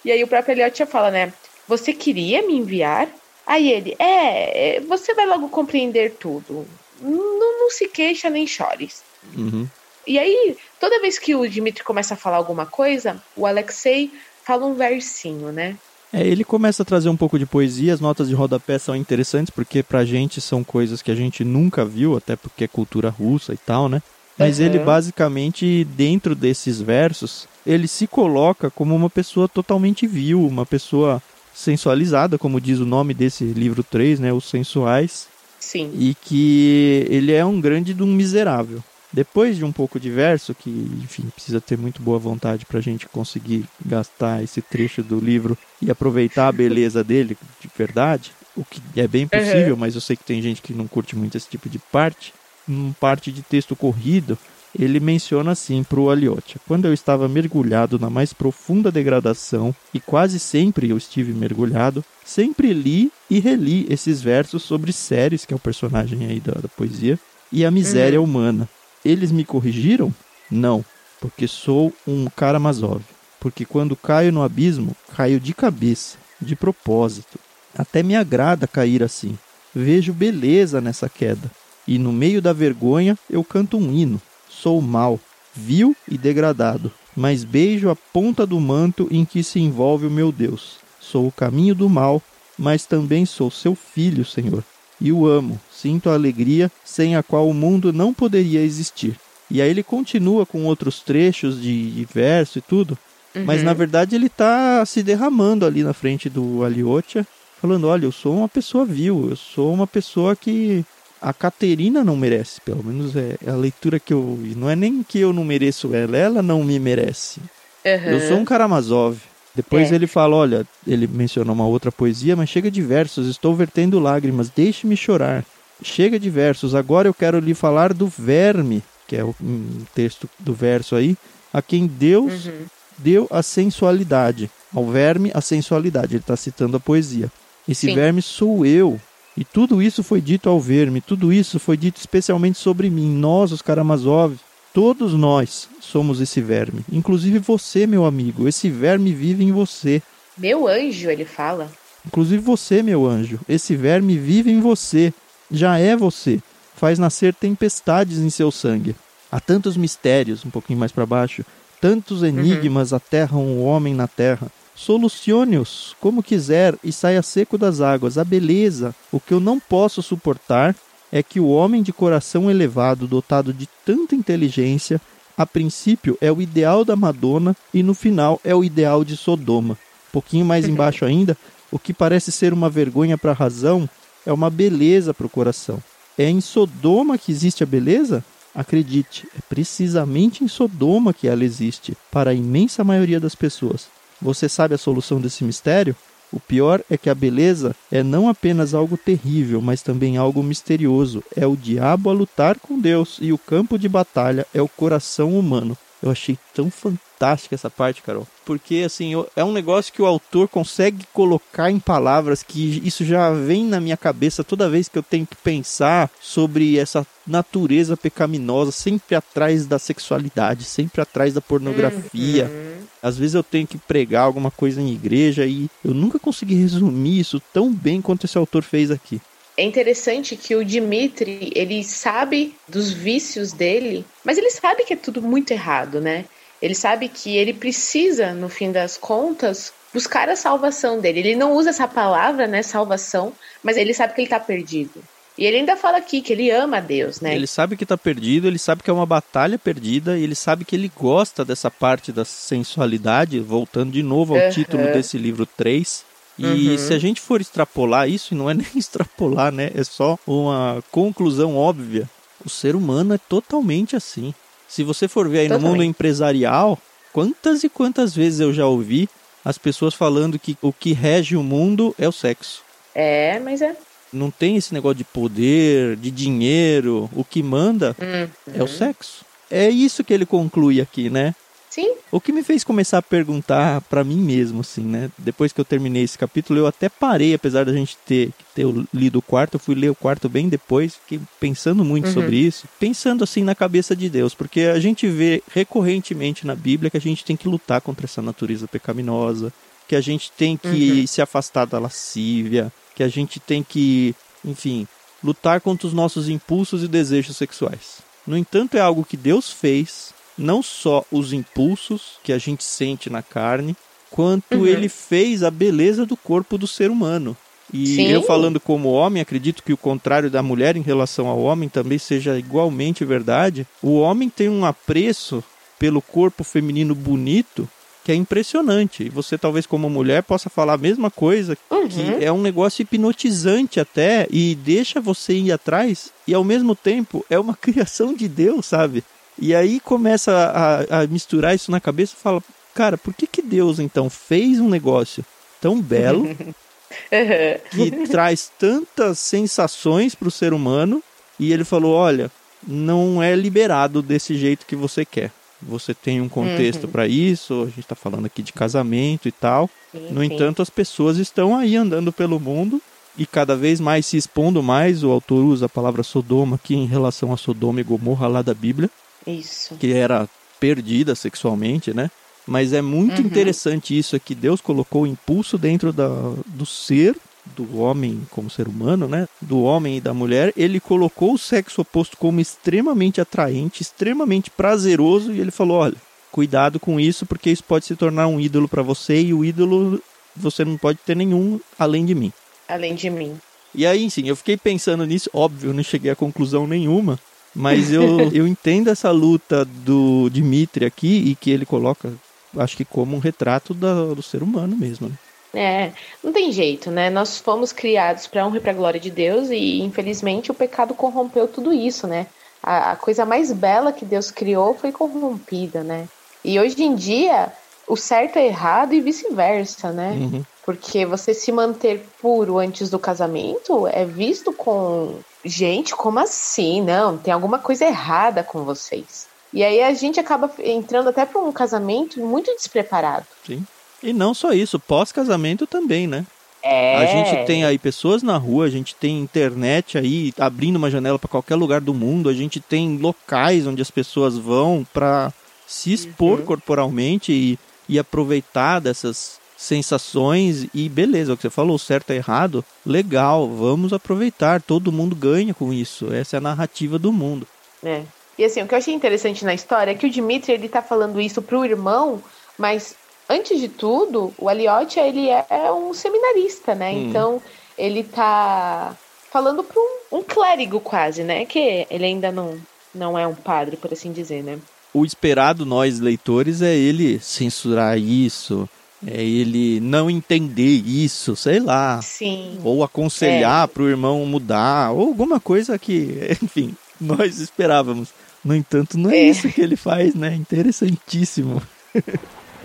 E aí o próprio Elliot fala, né? Você queria me enviar? Aí ele, é, você vai logo compreender tudo. Não, não se queixa nem chores. Uhum. E aí, toda vez que o Dimitri começa a falar alguma coisa, o Alexei fala um versinho, né? É, ele começa a trazer um pouco de poesia, as notas de rodapé são interessantes porque pra gente são coisas que a gente nunca viu, até porque é cultura russa e tal, né? Mas uhum. ele basicamente, dentro desses versos, ele se coloca como uma pessoa totalmente vil, uma pessoa sensualizada, como diz o nome desse livro 3, né? Os sensuais. Sim. E que ele é um grande de um miserável. Depois de um pouco de verso, que, enfim, precisa ter muito boa vontade para a gente conseguir gastar esse trecho do livro e aproveitar a beleza dele de verdade, o que é bem possível, uhum. mas eu sei que tem gente que não curte muito esse tipo de parte em parte de texto corrido, ele menciona assim para o Aliotia: Quando eu estava mergulhado na mais profunda degradação, e quase sempre eu estive mergulhado, sempre li e reli esses versos sobre Ceres, que é o personagem aí da, da poesia, e a miséria uhum. humana. Eles me corrigiram? Não, porque sou um Karamazov. Porque quando caio no abismo, caio de cabeça, de propósito. Até me agrada cair assim. Vejo beleza nessa queda. E no meio da vergonha eu canto um hino. Sou mau, vil e degradado, mas beijo a ponta do manto em que se envolve o meu Deus. Sou o caminho do mal, mas também sou seu filho, Senhor. E o amo, sinto a alegria sem a qual o mundo não poderia existir. E aí ele continua com outros trechos de, verso e tudo, uhum. mas na verdade ele está se derramando ali na frente do Aliotia, falando: Olha, eu sou uma pessoa vil, eu sou uma pessoa que a Caterina não merece, pelo menos é, é, a leitura que eu vi. Não é nem que eu não mereço ela, ela não me merece. Uhum. Eu sou um Karamazov. Depois é. ele fala, olha, ele menciona uma outra poesia, mas chega de versos, estou vertendo lágrimas, deixe-me chorar. Chega de versos, agora eu quero lhe falar do verme, que é o um texto do verso aí, a quem Deus uhum. deu a sensualidade. Ao verme, a sensualidade. Ele está citando a poesia. Esse Sim. verme sou eu, e tudo isso foi dito ao ver-me, tudo isso foi dito especialmente sobre mim, nós, os Karamazov. Todos nós somos esse verme, inclusive você, meu amigo. Esse verme vive em você. Meu anjo, ele fala. Inclusive você, meu anjo. Esse verme vive em você. Já é você. Faz nascer tempestades em seu sangue. Há tantos mistérios, um pouquinho mais para baixo, tantos uhum. enigmas uhum. aterram o homem na terra. Solucione-os como quiser e saia seco das águas. A beleza, o que eu não posso suportar é que o homem de coração elevado, dotado de tanta inteligência, a princípio é o ideal da Madonna e no final é o ideal de Sodoma. Um pouquinho mais embaixo ainda, o que parece ser uma vergonha para a razão é uma beleza para o coração. É em Sodoma que existe a beleza? Acredite, é precisamente em Sodoma que ela existe, para a imensa maioria das pessoas. Você sabe a solução desse mistério? O pior é que a beleza é não apenas algo terrível, mas também algo misterioso. É o diabo a lutar com Deus e o campo de batalha é o coração humano. Eu achei tão fantástica essa parte, Carol. Porque, assim, é um negócio que o autor consegue colocar em palavras que isso já vem na minha cabeça toda vez que eu tenho que pensar sobre essa natureza pecaminosa, sempre atrás da sexualidade, sempre atrás da pornografia. Uhum. Às vezes eu tenho que pregar alguma coisa em igreja e eu nunca consegui resumir isso tão bem quanto esse autor fez aqui. É interessante que o Dimitri, ele sabe dos vícios dele, mas ele sabe que é tudo muito errado, né? Ele sabe que ele precisa, no fim das contas, buscar a salvação dele. Ele não usa essa palavra, né, salvação, mas ele sabe que ele tá perdido. E ele ainda fala aqui que ele ama a Deus, né? Ele sabe que tá perdido, ele sabe que é uma batalha perdida, e ele sabe que ele gosta dessa parte da sensualidade, voltando de novo ao uhum. título desse livro 3. E uhum. se a gente for extrapolar isso, e não é nem extrapolar, né? É só uma conclusão óbvia. O ser humano é totalmente assim. Se você for ver aí totalmente. no mundo empresarial, quantas e quantas vezes eu já ouvi as pessoas falando que o que rege o mundo é o sexo. É, mas é. Não tem esse negócio de poder, de dinheiro. O que manda uhum. é o sexo. É isso que ele conclui aqui, né? Sim. O que me fez começar a perguntar para mim mesmo, assim, né? Depois que eu terminei esse capítulo, eu até parei, apesar da gente ter, ter lido o quarto, eu fui ler o quarto bem depois, fiquei pensando muito uhum. sobre isso, pensando assim na cabeça de Deus, porque a gente vê recorrentemente na Bíblia que a gente tem que lutar contra essa natureza pecaminosa, que a gente tem que uhum. se afastar da lascívia, que a gente tem que, enfim, lutar contra os nossos impulsos e desejos sexuais. No entanto, é algo que Deus fez não só os impulsos que a gente sente na carne, quanto uhum. ele fez a beleza do corpo do ser humano. E Sim. eu falando como homem, acredito que o contrário da mulher em relação ao homem também seja igualmente verdade. O homem tem um apreço pelo corpo feminino bonito que é impressionante. E você talvez como mulher possa falar a mesma coisa, uhum. que é um negócio hipnotizante até e deixa você ir atrás e ao mesmo tempo é uma criação de Deus, sabe? E aí começa a, a misturar isso na cabeça e fala, cara, por que, que Deus então fez um negócio tão belo que traz tantas sensações para o ser humano e ele falou, olha, não é liberado desse jeito que você quer. Você tem um contexto uhum. para isso, a gente está falando aqui de casamento e tal. Sim, no sim. entanto, as pessoas estão aí andando pelo mundo e cada vez mais se expondo mais. O autor usa a palavra Sodoma aqui em relação a Sodoma e Gomorra lá da Bíblia. Isso. Que era perdida sexualmente, né? Mas é muito uhum. interessante isso, é que Deus colocou o impulso dentro da, do ser, do homem como ser humano, né? Do homem e da mulher. Ele colocou o sexo oposto como extremamente atraente, extremamente prazeroso, e ele falou: olha, cuidado com isso, porque isso pode se tornar um ídolo para você, e o ídolo você não pode ter nenhum além de mim. Além de mim. E aí, sim, eu fiquei pensando nisso, óbvio, não cheguei a conclusão nenhuma, mas eu, eu entendo essa luta do Dimitri aqui e que ele coloca, acho que como um retrato da, do ser humano mesmo. Né? É, não tem jeito, né? Nós fomos criados para honra e para glória de Deus e infelizmente o pecado corrompeu tudo isso, né? A, a coisa mais bela que Deus criou foi corrompida, né? E hoje em dia o certo é errado e vice-versa, né? Uhum. Porque você se manter puro antes do casamento é visto com gente, como assim? Não, tem alguma coisa errada com vocês. E aí a gente acaba entrando até para um casamento muito despreparado. Sim. E não só isso, pós-casamento também, né? É. A gente tem aí pessoas na rua, a gente tem internet aí abrindo uma janela para qualquer lugar do mundo, a gente tem locais onde as pessoas vão para se expor uhum. corporalmente e, e aproveitar dessas sensações e beleza, o que você falou, certo é errado, legal, vamos aproveitar, todo mundo ganha com isso, essa é a narrativa do mundo. É. E assim, o que eu achei interessante na história é que o Dimitri, ele tá falando isso pro irmão, mas antes de tudo, o Aliotti, ele é, é um seminarista, né? Hum. Então, ele tá falando para um, um, clérigo quase, né? Que ele ainda não, não é um padre, por assim dizer, né? O esperado nós leitores é ele censurar isso, é ele não entender isso, sei lá. Sim. Ou aconselhar é. para o irmão mudar, ou alguma coisa que, enfim, nós esperávamos. No entanto, não é, é. isso que ele faz, né? Interessantíssimo.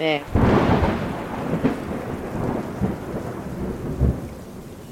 É.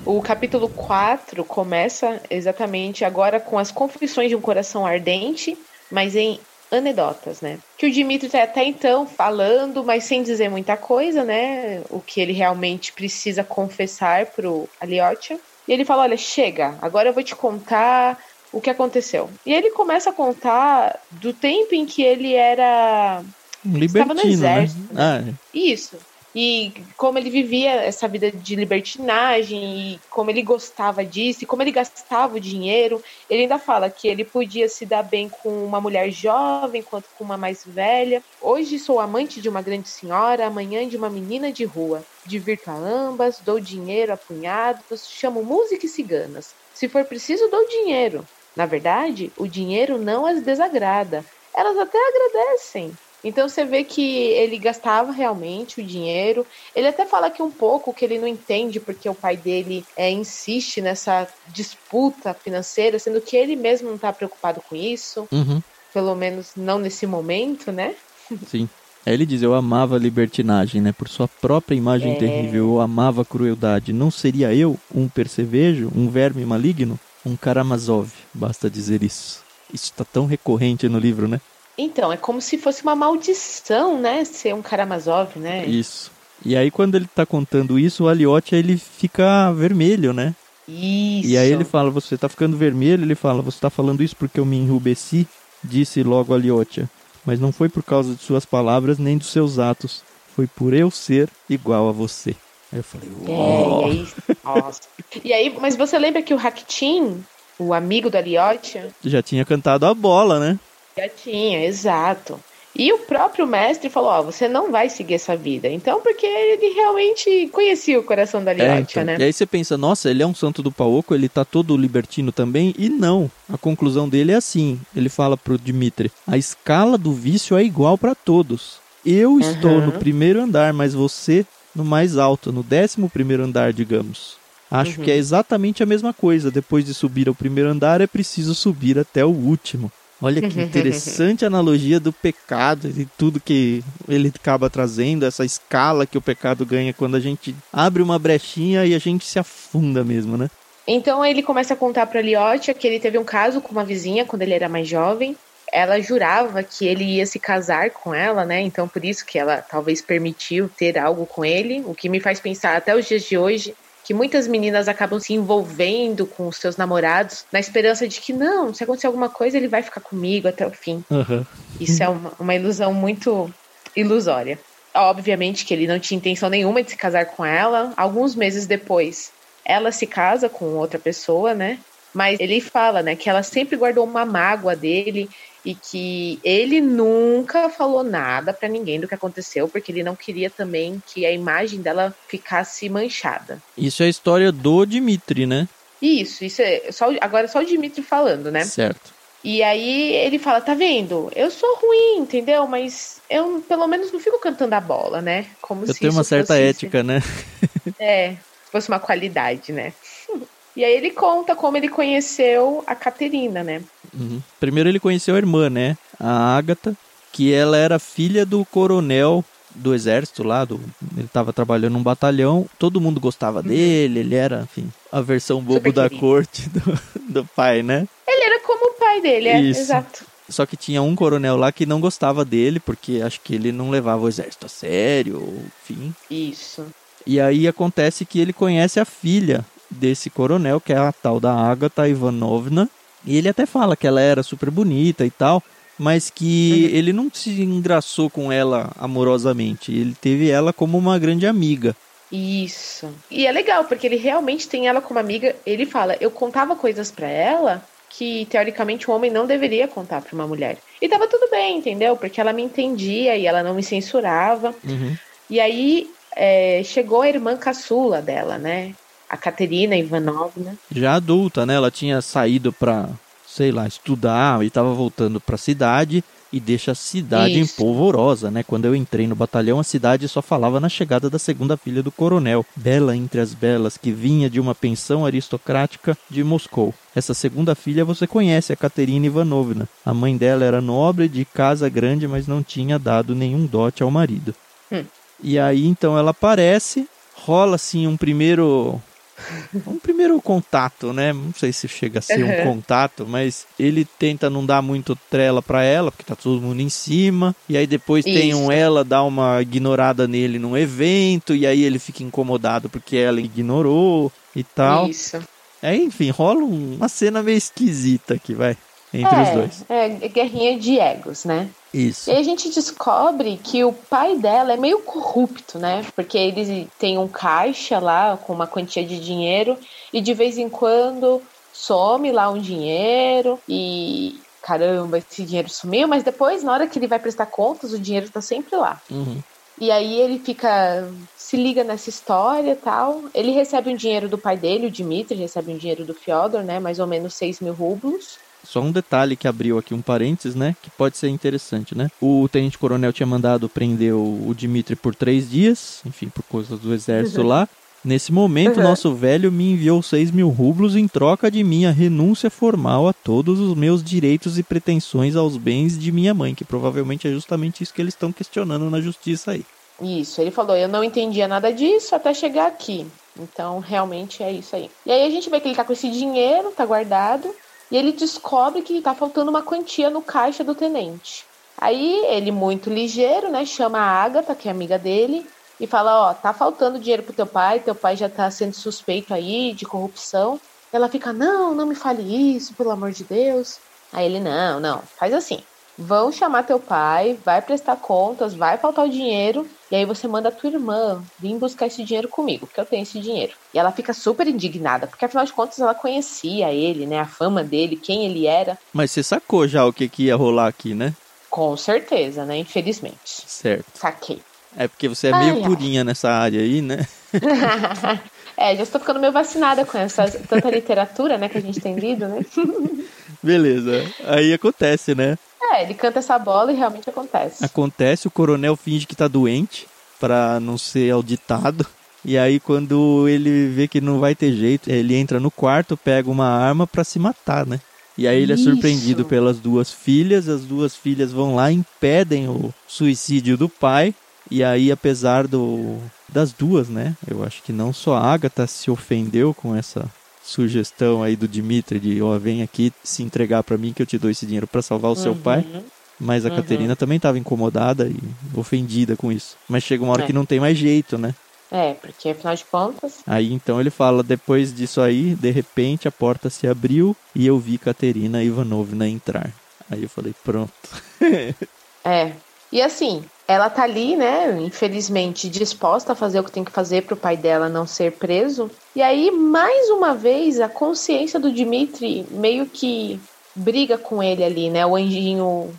O capítulo 4 começa exatamente agora com as confissões de um coração ardente, mas em anedotas, né? Que o Dimitri tá até então falando, mas sem dizer muita coisa, né? O que ele realmente precisa confessar pro Aliotia. E ele fala: Olha, chega, agora eu vou te contar o que aconteceu. E ele começa a contar do tempo em que ele era. Um libertino, Estava no exército, né? Ah, é. Isso. E como ele vivia essa vida de libertinagem, e como ele gostava disso, e como ele gastava o dinheiro. Ele ainda fala que ele podia se dar bem com uma mulher jovem quanto com uma mais velha. Hoje sou amante de uma grande senhora, amanhã de uma menina de rua. Divirto a ambas, dou dinheiro a punhados, chamo música e ciganas. Se for preciso, dou dinheiro. Na verdade, o dinheiro não as desagrada. Elas até agradecem. Então você vê que ele gastava realmente o dinheiro. Ele até fala que um pouco que ele não entende porque o pai dele é, insiste nessa disputa financeira, sendo que ele mesmo não está preocupado com isso. Uhum, Pelo menos não nesse momento, né? sim. Aí ele diz, eu amava a libertinagem, né? Por sua própria imagem É. terrível, eu amava a crueldade. Não seria eu um percevejo, um verme maligno? Um Karamazov, basta dizer isso. Isso tá tão recorrente no livro, né? Então, é como se fosse uma maldição, né? Ser um Karamazov, né? Isso. E aí quando ele tá contando isso, o Aliotia, ele fica vermelho, né? Isso. E aí ele fala, você tá ficando vermelho? Ele fala, você tá falando isso porque eu me enrubesci? Disse logo Aliotia. Mas não foi por causa de suas palavras nem dos seus atos. Foi por eu ser igual a você. Aí eu falei, É, uau. e aí, nossa. E aí, mas você lembra que o Raktin, o amigo do Aliotia, Já tinha cantado a bola, né? Já tinha, exato. E o próprio mestre falou: Ó, você não vai seguir essa vida. Então, porque ele realmente conhecia o coração da É, Aliotia, então. né? E aí você pensa, nossa, ele é um santo do Paoco, ele tá todo libertino também? E não. A conclusão dele é assim. Ele fala pro Dimitri, a escala do vício é igual para todos. Eu estou Uhum. no primeiro andar, mas você no mais alto, no décimo primeiro andar, digamos. Acho Uhum. que é exatamente a mesma coisa. Depois de subir ao primeiro andar, é preciso subir até o último. Olha que interessante analogia do pecado e tudo que ele acaba trazendo, essa escala que o pecado ganha quando a gente abre uma brechinha e a gente se afunda mesmo, né? Então ele começa a contar pra Aliotia que ele teve um caso com uma vizinha quando ele era mais jovem. Ela jurava que ele ia se casar com ela, né? Então por isso que ela talvez permitiu ter algo com ele, o que me faz pensar até os dias de hoje que muitas meninas acabam se envolvendo com os seus namorados na esperança de que não, se acontecer alguma coisa ele vai ficar comigo até o fim. Aham. Isso é uma, uma ilusão muito ilusória. Obviamente que ele não tinha intenção nenhuma de se casar com ela. Alguns meses depois, ela se casa com outra pessoa, né? Mas ele fala, né, que ela sempre guardou uma mágoa dele e que ele nunca falou nada pra ninguém do que aconteceu, porque ele não queria também que a imagem dela ficasse manchada. Isso é a história do Dimitri, né? Isso, isso é só agora é só o Dimitri falando, né? Certo. E aí ele fala, tá vendo? Eu sou ruim, entendeu? Mas eu pelo menos não fico cantando a bola, né? Como Eu se tenho uma certa fosse- ética, né? É, fosse uma qualidade, né? E aí ele conta como ele conheceu a Caterina, né? Uhum. Primeiro ele conheceu a irmã, né? A Ágata, que ela era filha do coronel do exército lá, do... ele estava trabalhando num batalhão, todo mundo gostava dele, ele era, enfim, a versão bobo da corte do, do pai, né? Ele era como o pai dele, é, Isso. exato. Só que tinha um coronel lá que não gostava dele, porque acho que ele não levava o exército a sério, enfim. Isso. E aí acontece que ele conhece a filha desse coronel, que é a tal da Agatha Ivanovna. E ele até fala que ela era super bonita e tal, mas que ele não se engraçou com ela amorosamente. Ele teve ela como uma grande amiga. Isso. E é legal, porque ele realmente tem ela como amiga. Ele fala, eu contava coisas pra ela que, teoricamente, um homem não deveria contar pra uma mulher. E tava tudo bem, entendeu? Porque ela me entendia e ela não me censurava. E aí é, chegou a irmã caçula dela, né? A Caterina Ivanovna. Já adulta, né? Ela tinha saído pra, sei lá, estudar e tava voltando pra cidade e deixa a cidade Isso. empolvorosa, né? Quando eu entrei no batalhão, a cidade só falava na chegada da segunda filha do coronel, bela entre as belas, que vinha de uma pensão aristocrática de Moscou. Essa segunda filha você conhece, a Caterina Ivanovna. A mãe dela era nobre, de casa grande, mas não tinha dado nenhum dote ao marido. Hum. E aí então ela aparece, rola assim um primeiro um primeiro contato, né? Não sei se chega a ser uhum. um contato, mas ele tenta não dar muito trela para ela, porque tá todo mundo em cima. E aí depois Isso. tem um ela dar uma ignorada nele num evento, e aí ele fica incomodado porque ela ignorou e tal. Isso. É, enfim, rola uma cena meio esquisita aqui, vai. Entre é, os dois. É, guerrinha de egos, né? Isso. E a gente descobre que o pai dela é meio corrupto, né? Porque ele tem um caixa lá com uma quantia de dinheiro e de vez em quando some lá um dinheiro e caramba, esse dinheiro sumiu, mas depois, na hora que ele vai prestar contas, o dinheiro tá sempre lá. Uhum. E aí ele fica. se liga nessa história e tal. Ele recebe um dinheiro do pai dele, o Dmitry, recebe um dinheiro do Fyodor, né? Mais ou menos 6 mil rublos. Só um detalhe que abriu aqui um parênteses, né? Que pode ser interessante, né? O tenente coronel tinha mandado prender o, Dimitri por três dias, enfim, por coisas do exército uhum. lá. Nesse momento, uhum. nosso velho me enviou 6 mil rublos em troca de minha renúncia formal a todos os meus direitos e pretensões aos bens de minha mãe, que provavelmente é justamente isso que eles estão questionando na justiça aí. Isso, ele falou, eu não entendia nada disso até chegar aqui. Então, realmente é isso aí. E aí a gente vê que ele tá com esse dinheiro, tá guardado, e ele descobre que está faltando uma quantia no caixa do tenente. Aí ele, muito ligeiro, né, chama a Agatha, que é amiga dele, e fala: Ó, tá faltando dinheiro pro teu pai, teu pai já tá sendo suspeito aí de corrupção. Ela fica: Não, não me fale isso, pelo amor de Deus. Aí ele: Não, não, faz assim vão chamar teu pai, vai prestar contas, vai faltar o dinheiro, e aí você manda a tua irmã vir buscar esse dinheiro comigo, porque eu tenho esse dinheiro. E ela fica super indignada, porque afinal de contas ela conhecia ele, né, a fama dele, quem ele era. Mas você sacou já o que, que ia rolar aqui, né? Com certeza, né, infelizmente. Certo. Saquei. É porque você é meio ai, purinha ai. nessa área aí, né? é, já estou ficando meio vacinada com essa tanta literatura, né, que a gente tem lido, né? Beleza. Aí acontece, né? É, ele canta essa bola e realmente acontece. Acontece, o coronel finge que tá doente para não ser auditado. E aí quando ele vê que não vai ter jeito, ele entra no quarto, pega uma arma para se matar, né? E aí ele é surpreendido pelas duas filhas, as duas filhas vão lá impedem o suicídio do pai. E aí apesar do das duas, né? Eu acho que não só a Agatha se ofendeu com essa sugestão aí do Dimitri de, ó, oh, vem aqui se entregar para mim que eu te dou esse dinheiro para salvar o uhum. seu pai. Mas a uhum. Caterina também estava incomodada e ofendida com isso. Mas chega uma hora é. que não tem mais jeito, né? É, porque afinal de contas. Aí então ele fala: depois disso aí, de repente a porta se abriu e eu vi Caterina Ivanovna entrar. Aí eu falei: pronto. é. E assim, ela tá ali, né, infelizmente disposta a fazer o que tem que fazer para o pai dela não ser preso. E aí, mais uma vez, a consciência do Dimitri meio que briga com ele ali, né? O anjinho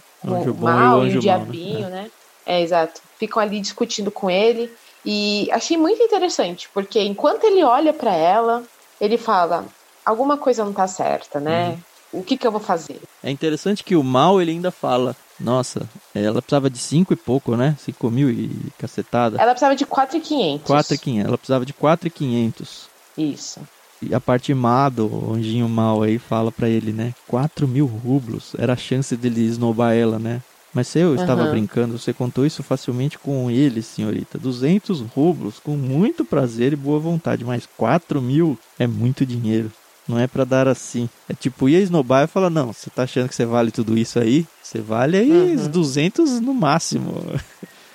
mal e o, o diabinho, mal, né? né? É, exato. Ficam ali discutindo com ele. E achei muito interessante, porque enquanto ele olha para ela, ele fala: alguma coisa não tá certa, né? Uhum o que, que eu vou fazer? É interessante que o mal ele ainda fala. Nossa, ela precisava de cinco e pouco, né? Cinco mil e cacetada. Ela precisava de quatro e quinhentos. Quatro e quinhentos. Ela precisava de quatro e quinhentos. Isso. E a parte má do anjinho mal aí fala para ele, né? Quatro mil rublos. Era a chance dele esnobar ela, né? Mas se eu estava uhum. brincando, você contou isso facilmente com ele, senhorita. 200 rublos, com muito prazer e boa vontade. Mas 4 mil é muito dinheiro. Não é para dar assim. É tipo, ia esnobar e falar, não, você tá achando que você vale tudo isso aí? Você vale aí uhum. os 200 no máximo.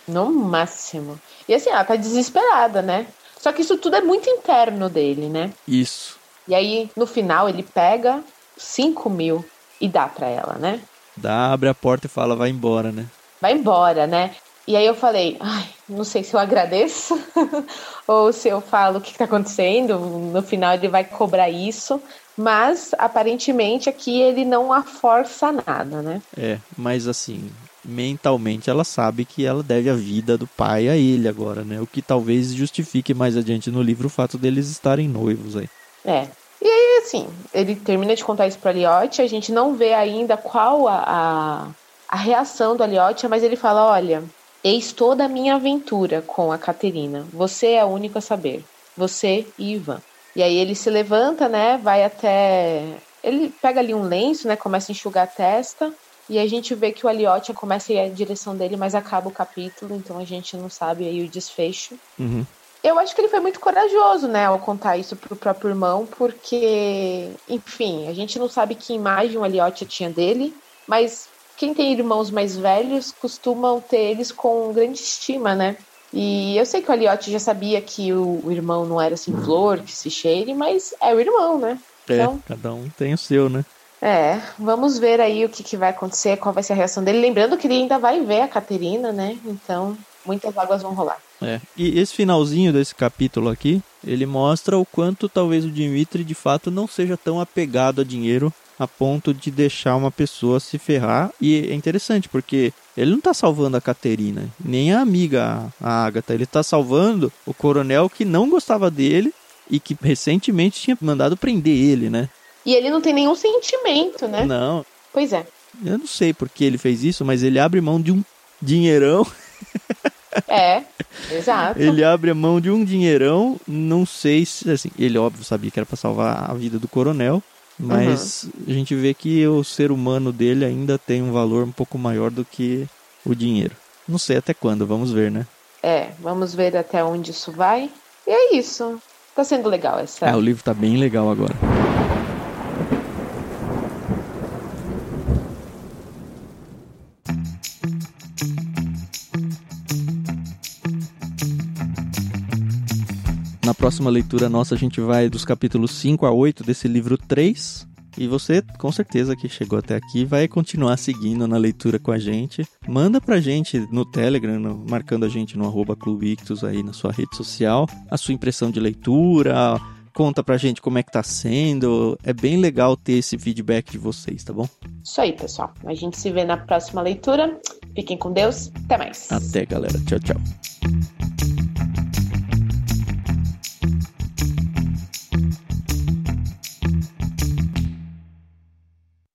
No máximo. E assim, ela tá desesperada, né? Só que isso tudo é muito interno dele, né? Isso. E aí, no final, ele pega 5 mil e dá pra ela, né? Dá, abre a porta e fala, vai embora, né? Vai embora, né? E aí eu falei, ai, não sei se eu agradeço ou se eu falo o que está acontecendo. No final ele vai cobrar isso, mas aparentemente aqui ele não a força nada, né? É, mas assim, mentalmente ela sabe que ela deve a vida do pai a ele agora, né? O que talvez justifique mais adiante no livro o fato deles estarem noivos aí. É. E aí, assim, ele termina de contar isso para Liotte, a gente não vê ainda qual a, a, a reação do Aliotti, mas ele fala: olha, Eis toda a minha aventura com a Caterina. Você é o único a saber. Você e Ivan. E aí ele se levanta, né? Vai até. Ele pega ali um lenço, né? Começa a enxugar a testa. E a gente vê que o Aliotti começa a ir à direção dele, mas acaba o capítulo, então a gente não sabe aí o desfecho. Uhum. Eu acho que ele foi muito corajoso, né, ao contar isso pro próprio irmão, porque, enfim, a gente não sabe que imagem o Elliot tinha dele, mas quem tem irmãos mais velhos costumam ter eles com grande estima, né? E eu sei que o Elliot já sabia que o, o irmão não era assim flor, que se cheire, mas é o irmão, né? É, então, cada um tem o seu, né? É, vamos ver aí o que, que vai acontecer, qual vai ser a reação dele. Lembrando que ele ainda vai ver a Caterina, né? Então, muitas águas vão rolar. É. E esse finalzinho desse capítulo aqui, ele mostra o quanto talvez o Dimitri de fato não seja tão apegado a dinheiro a ponto de deixar uma pessoa se ferrar. E é interessante, porque ele não está salvando a Caterina, nem a amiga, a Agatha. Ele está salvando o coronel que não gostava dele e que recentemente tinha mandado prender ele, né? E ele não tem nenhum sentimento, né? Não. Pois é. Eu não sei por que ele fez isso, mas ele abre mão de um dinheirão. É, exato. Ele abre a mão de um dinheirão, não sei se, assim, ele óbvio sabia que era para salvar a vida do coronel, mas uhum. a gente vê que o ser humano dele ainda tem um valor um pouco maior do que o dinheiro. Não sei até quando, vamos ver, né? É, vamos ver até onde isso vai. E é isso. Tá sendo legal essa. É, o livro tá bem legal agora. Próxima leitura nossa, a gente vai dos capítulos 5 a 8 desse livro 3. E você, com certeza que chegou até aqui, vai continuar seguindo na leitura com a gente. Manda pra gente no Telegram, no, marcando a gente no arroba Clubictus aí na sua rede social, a sua impressão de leitura, conta pra gente como é que tá sendo. É bem legal ter esse feedback de vocês, tá bom? Isso aí, pessoal. A gente se vê na próxima leitura. Fiquem com Deus. Até mais. Até, galera. Tchau, tchau.